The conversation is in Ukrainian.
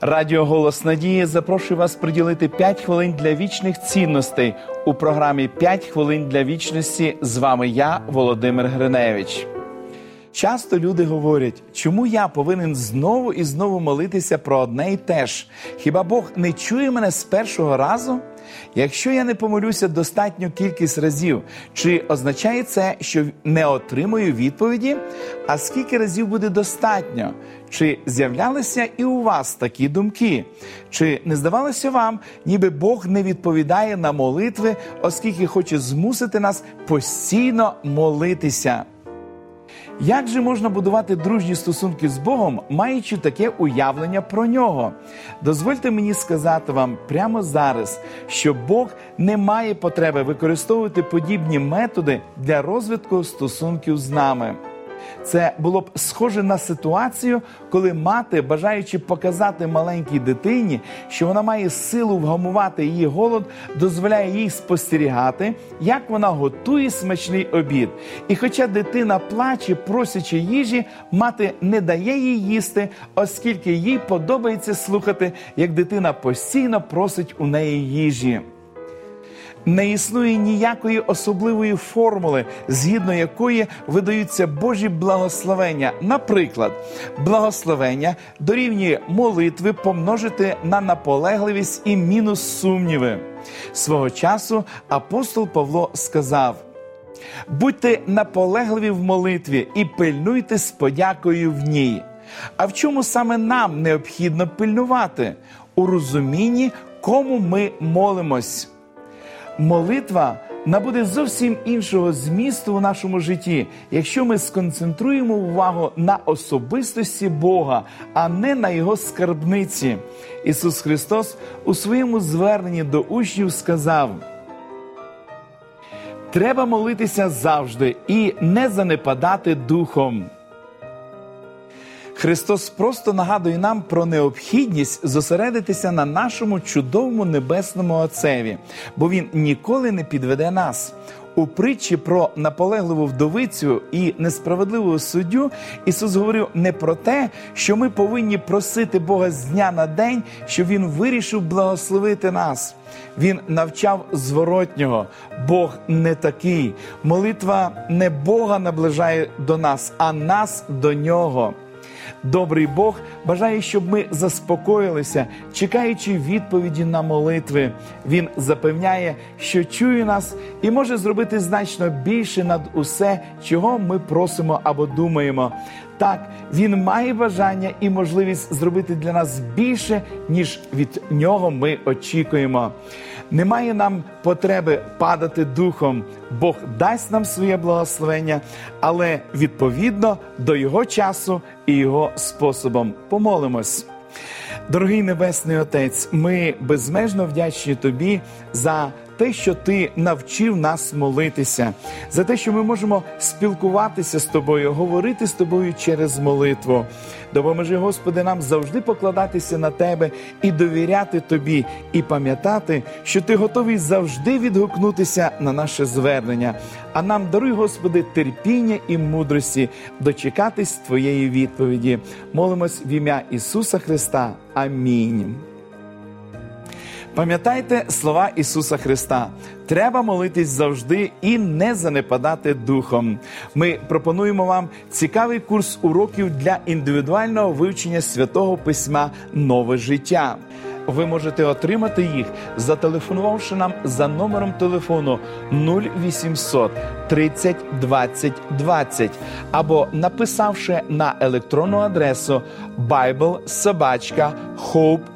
Радіо Голос Надії запрошує вас приділити 5 хвилин для вічних цінностей у програмі «5 хвилин для вічності. З вами я, Володимир Гриневич. Часто люди говорять, чому я повинен знову і знову молитися про одне і те ж? Хіба Бог не чує мене з першого разу? Якщо я не помолюся достатню кількість разів, чи означає це, що не отримую відповіді? А скільки разів буде достатньо? Чи з'являлися і у вас такі думки? Чи не здавалося вам, ніби Бог не відповідає на молитви, оскільки хоче змусити нас постійно молитися? Як же можна будувати дружні стосунки з Богом, маючи таке уявлення про нього? Дозвольте мені сказати вам прямо зараз, що Бог не має потреби використовувати подібні методи для розвитку стосунків з нами. Це було б схоже на ситуацію, коли мати, бажаючи показати маленькій дитині, що вона має силу вгамувати її голод, дозволяє їй спостерігати, як вона готує смачний обід. І хоча дитина плаче, просячи їжі, мати не дає їй їсти, оскільки їй подобається слухати, як дитина постійно просить у неї їжі. Не існує ніякої особливої формули, згідно якої видаються Божі благословення. Наприклад, благословення дорівнює молитви помножити на наполегливість і мінус сумніви. Свого часу апостол Павло сказав. Будьте наполегливі в молитві і пильнуйте з подякою в ній. А в чому саме нам необхідно пильнувати? У розумінні, кому ми молимось молитва набуде зовсім іншого змісту у нашому житті, якщо ми сконцентруємо увагу на особистості Бога, а не на його скарбниці. Ісус Христос у своєму зверненні до учнів сказав. Треба молитися завжди і не занепадати духом. Христос просто нагадує нам про необхідність зосередитися на нашому чудовому небесному Отцеві, бо Він ніколи не підведе нас. У притчі про наполегливу вдовицю і несправедливу суддю Ісус говорив не про те, що ми повинні просити Бога з дня на день, щоб Він вирішив благословити нас. Він навчав зворотнього. Бог не такий. Молитва не Бога наближає до нас, а нас до нього. Добрий Бог бажає, щоб ми заспокоїлися, чекаючи відповіді на молитви. Він запевняє, що чує нас і може зробити значно більше над усе, чого ми просимо або думаємо. Так, він має бажання і можливість зробити для нас більше, ніж від нього ми очікуємо. Немає нам потреби падати духом. Бог дасть нам своє благословення, але відповідно до його часу і його способом. Помолимось. Дорогий Небесний Отець, ми безмежно вдячні Тобі за те, що ти навчив нас молитися, за те, що ми можемо спілкуватися з тобою, говорити з тобою через молитву. Допоможи, Господи, нам завжди покладатися на тебе і довіряти тобі, і пам'ятати, що ти готовий завжди відгукнутися на наше звернення. А нам даруй, Господи, терпіння і мудрості дочекатись Твоєї відповіді. Молимось в ім'я Ісуса Христа. Амінь. Пам'ятайте слова Ісуса Христа. Треба молитись завжди і не занепадати духом. Ми пропонуємо вам цікавий курс уроків для індивідуального вивчення святого письма Нове життя. Ви можете отримати їх, зателефонувавши нам за номером телефону 0800 30 20 20 або написавши на електронну адресу biblesobachka.hope.ua.